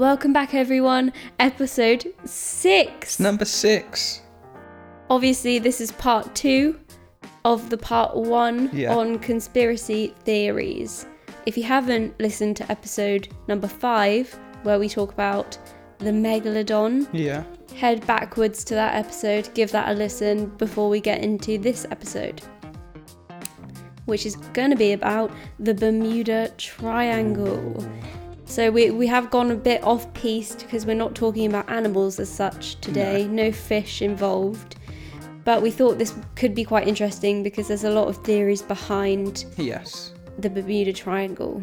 Welcome back, everyone. Episode six. Number six. Obviously, this is part two of the part one Yeah. on conspiracy theories. If you haven't listened to episode number five, where we talk about the megalodon, Yeah. head backwards to that episode, give that a listen before we get into this episode, which is going to be about the Bermuda Triangle. So we, we have gone a bit off piste because we're not talking about animals as such today, no, fish involved. But we thought this could be quite interesting because there's a lot of theories behind Yes. the Bermuda Triangle.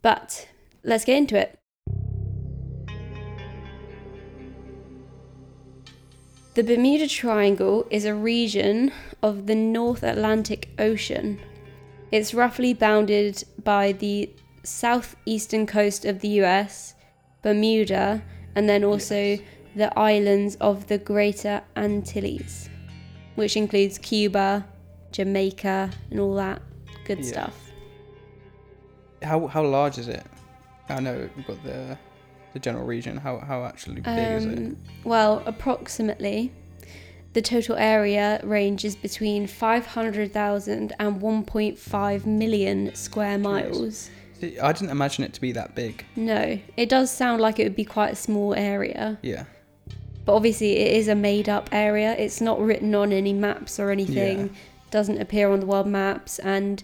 But let's get into it. The Bermuda Triangle is a region of the North Atlantic Ocean. It's roughly bounded by the southeastern coast of the US, Bermuda, and then also Yes. the islands of the Greater Antilles, which includes Cuba, Jamaica, and all that good Yeah. stuff. How how large is it? I know we've got the the general region. How how actually big is it? Um, well, approximately, the total area ranges between 500,000 and 1.5 million square miles. See, I didn't imagine it to be that big. No, it does sound like it would be quite a small area, Yeah. but obviously it is a made up area. It's not written on any maps or anything, Yeah. doesn't appear on the world maps, and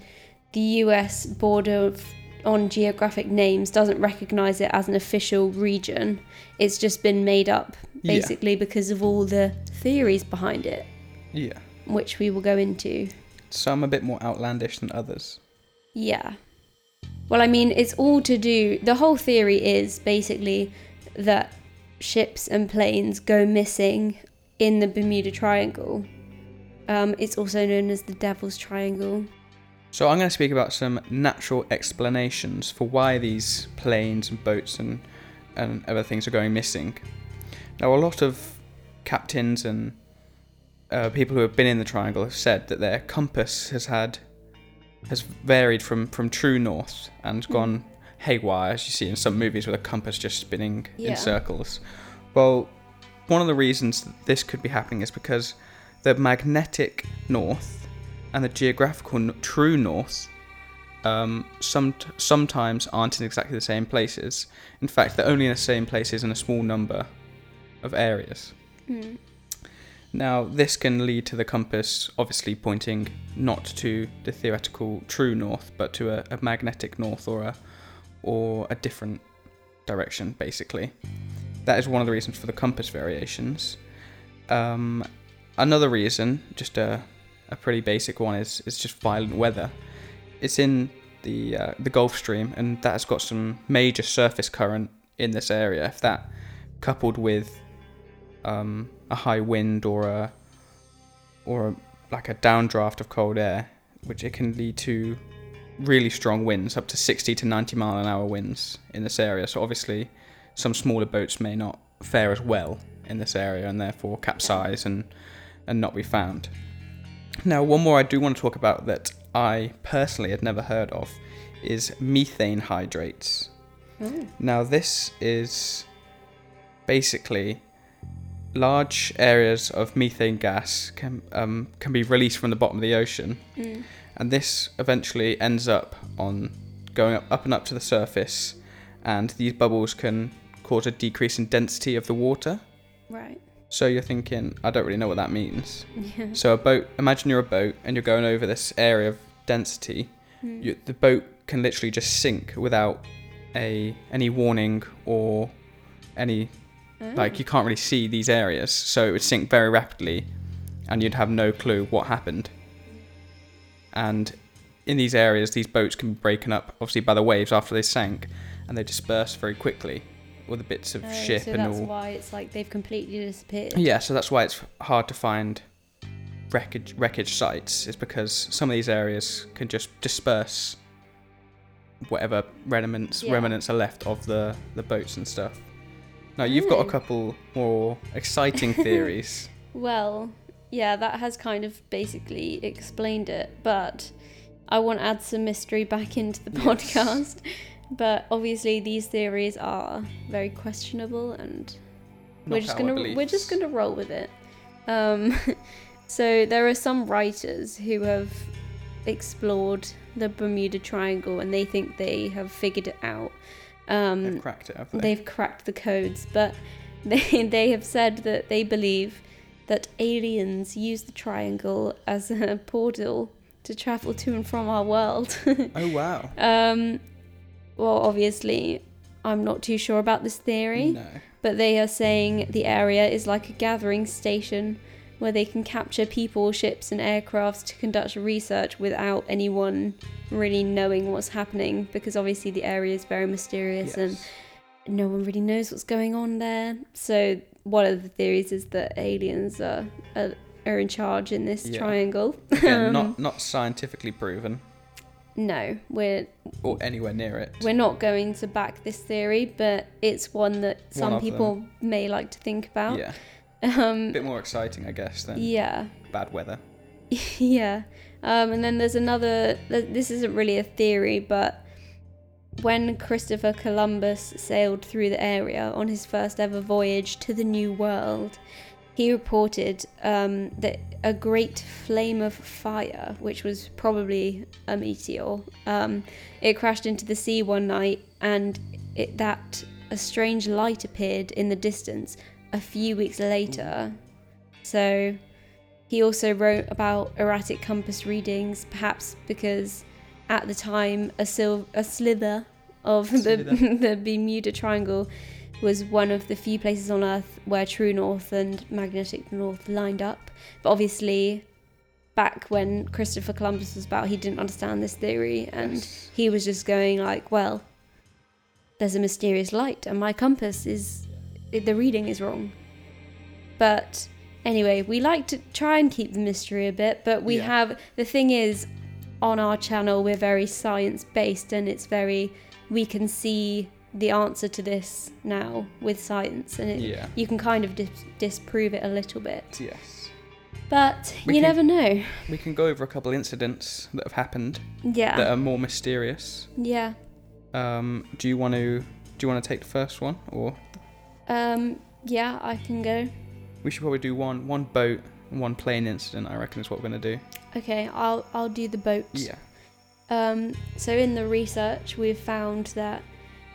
the US Board of on Geographic Names doesn't recognize it as an official region. It's just been made up Yeah. basically because of all the theories behind it, Yeah. which we will go into. Some a bit more outlandish than others. Yeah. Well, I mean, it's all to do. The whole theory is basically that ships and planes go missing in the Bermuda Triangle. Um, it's also known as the Devil's Triangle. So I'm going to speak about some natural explanations for why these planes and boats and and other things are going missing. Now, a lot of captains and uh, people who have been in the triangle have said that their compass has had has varied from from true north and Hmm. gone haywire, as you see in some movies with a compass just spinning Yeah. in circles. Well, one of the reasons that this could be happening is because the magnetic north and the geographical n- true north um, some sometimes aren't in exactly the same places. In fact, they're only in the same places in a small number of areas. Hmm. Now, this can lead to the compass obviously pointing not to the theoretical true north, but to a, a magnetic north or a or a different direction, basically. That is one of the reasons for the compass variations. Um, another reason, just a, a pretty basic one, is is just violent weather. It's in the uh, the Gulf Stream, and that has got some major surface current in this area. If that coupled with um, a high wind or a or a, like a downdraft of cold air, which it can lead to really strong winds, up to 60 to 90 mile an hour winds in this area. So obviously, some smaller boats may not fare as well in this area and therefore capsize and and not be found. Now, one more I do want to talk about that I personally had never heard of is methane hydrates. Oh. Now, this is basically large areas of methane gas can um, can be released from the bottom of the ocean, Mm. and this eventually ends up on going up, up and up to the surface, and these bubbles can cause a decrease in density of the water. Right. So you're thinking, I don't really know what that means. Yeah. So a boat, imagine you're a boat and you're going over this area of density. Mm. You, the boat can literally just sink without a any warning or any Oh. like you can't really see these areas. So it would sink very rapidly, and you'd have no clue what happened. And in these areas, these boats can be broken up, obviously by the waves after they sank, and they disperse very quickly, all the bits of Oh, ship so and that's all. why it's like they've completely disappeared. Yeah, so that's why it's hard to find wreckage wreckage sites. Is because some of these areas can just disperse whatever remnants Yeah. remnants are left of the the boats and stuff. Now you've got a Mm. couple more exciting theories. Well, yeah, that has kind of basically explained it, but I want to add some mystery back into the Yes. podcast. but obviously these theories are very questionable, and we're just gonna we're just gonna roll with it. Um, so there are some writers who have explored the Bermuda Triangle, and they think they have figured it out. Um, They've cracked it, have they? they've cracked the codes, but they they have said that they believe that aliens use the triangle as a portal to travel to and from our world. Oh wow. um, well, obviously, I'm not too sure about this theory, No. but they are saying the area is like a gathering station where they can capture people, ships, and aircrafts to conduct research without anyone really knowing what's happening because obviously the area is very mysterious and no one really knows what's going on there. So one of the theories is that aliens are are, are in charge in this Yeah. triangle. Again, not not scientifically proven No, we're or anywhere near it. we're not going to back this theory, but it's one that some of people may like to think about. Yeah. Um, A bit more exciting, I guess, than yeah, bad weather. yeah. Um, and then there's another. This isn't really a theory, but when Christopher Columbus sailed through the area on his first ever voyage to the New World, he reported um, that a great flame of fire, which was probably a meteor, um, it crashed into the sea one night, and it, that a strange light appeared in the distance a few weeks later. So he also wrote about erratic compass readings, perhaps because at the time a, sil- a slither of the, the Bermuda Triangle was one of the few places on Earth where true north and magnetic north lined up. But obviously, back when Christopher Columbus was about, he didn't understand this theory, and Yes. he was just going like, "Well, there's a mysterious light, and my compass is the reading is wrong." But anyway, we like to try and keep the mystery a bit, but we Yeah. have the thing is on our channel we're very science based and it's very we can see the answer to this now with science and it, Yeah. you can kind of dis- disprove it a little bit. Yes. But We you can- never know. We can go over a couple incidents that have happened Yeah. that are more mysterious. yeah. Um, do you want to do you want to take the first one, or Um yeah, I can go. we should probably do one one boat and one plane incident? I reckon is what we're gonna do. Okay, I'll I'll do the boat. Yeah. Um, so in the research, we've found that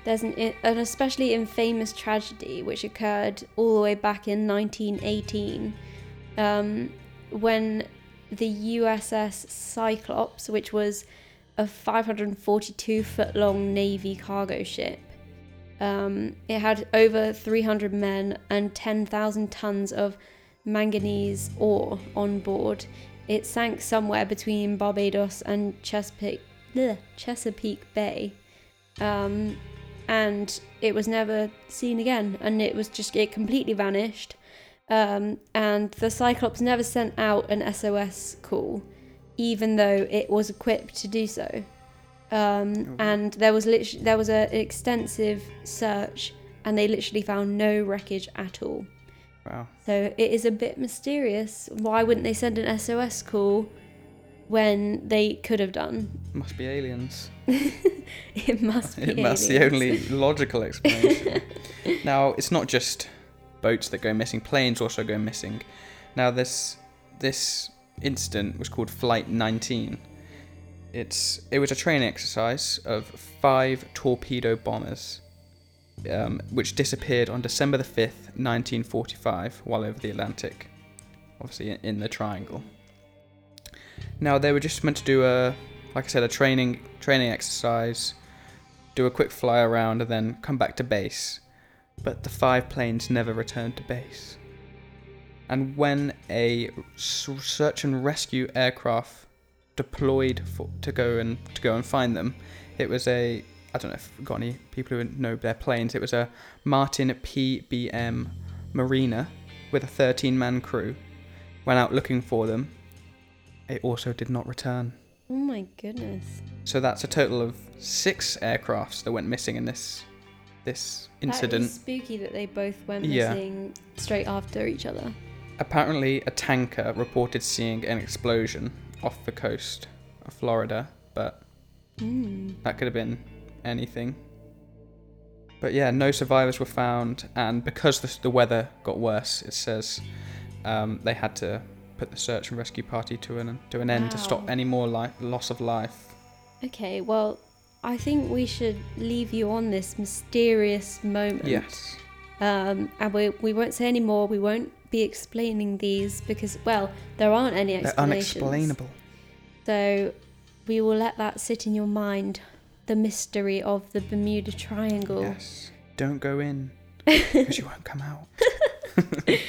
there's an, an especially infamous tragedy which occurred all the way back in 1918, um, when the USS Cyclops, which was a 542 foot long Navy cargo ship, um, it had over 300 men and 10,000 tons of manganese ore on board. It sank somewhere between Barbados and Chesapeake, bleh, Chesapeake Bay, um, and it was never seen again. And it was just it completely vanished. Um, and the Cyclops never sent out an SOS call, even though it was equipped to do so. Um, and there was lit- there was an extensive search, and they literally found no wreckage at all. Wow. So it is a bit mysterious. Why wouldn't they send an SOS call when they could have done? Must be aliens. It must be. It must the aliens. only logical explanation. now, it's not just boats that go missing; planes also go missing. Now, this this incident was called Flight 19. It's it was a training exercise of five torpedo bombers, um, which disappeared on December the 5th, 1945, while over the Atlantic, obviously in, in the Triangle. Now, they were just meant to do a, like I said, a training training exercise do a quick fly around, and then come back to base. But the five planes never returned to base. And when a search and rescue aircraft deployed for, to go and to go and find them, it was a I don't know if we've got any people who know their planes. It was a Martin PBM Mariner with a 13-man crew. Went out looking for them. It also did not return. Oh my goodness. So that's a total of six aircrafts that went missing in this this incident. is spooky that they both went Yeah. missing straight after each other. Apparently, a tanker reported seeing an explosion off the coast of Florida, but Hmm. that could have been anything. But yeah, no survivors were found, and because the, the weather got worse, it says um, they had to put the search and rescue party to an to an end to stop any more li- loss of life. Okay, well, I think we should leave you on this mysterious moment. Yes. Um, and we, we won't say any more. We won't be explaining these because, well, there aren't any explanations. They're unexplainable. So we will let that sit in your mind. The mystery of the Bermuda Triangle. Yes. Don't go in because you won't come out.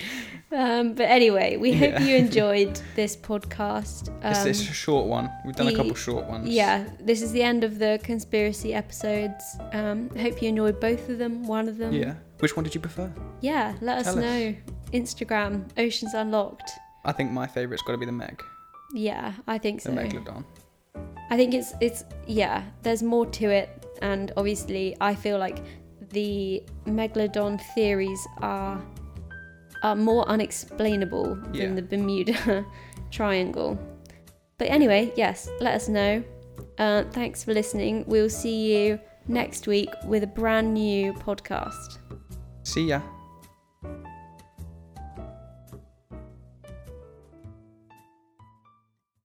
Um, but anyway, we hope Yeah. you enjoyed this podcast. it's, Um, it's a short one. We've done a couple short ones. yeah, this is the end of the conspiracy episodes. Um, hope you enjoyed both of them. One of them. Yeah. Which one did you prefer? Yeah, let Tell us. know. Instagram, Oceans Unlocked. I think my favourite's got to be the Meg, Yeah, I think the so. Megalodon. I think it's it's yeah. There's more to it, and obviously, I feel like the megalodon theories are are more unexplainable Yeah. than the Bermuda Triangle. But anyway, yes, let us know. Uh, thanks for listening. We'll see you next week with a brand new podcast. See ya.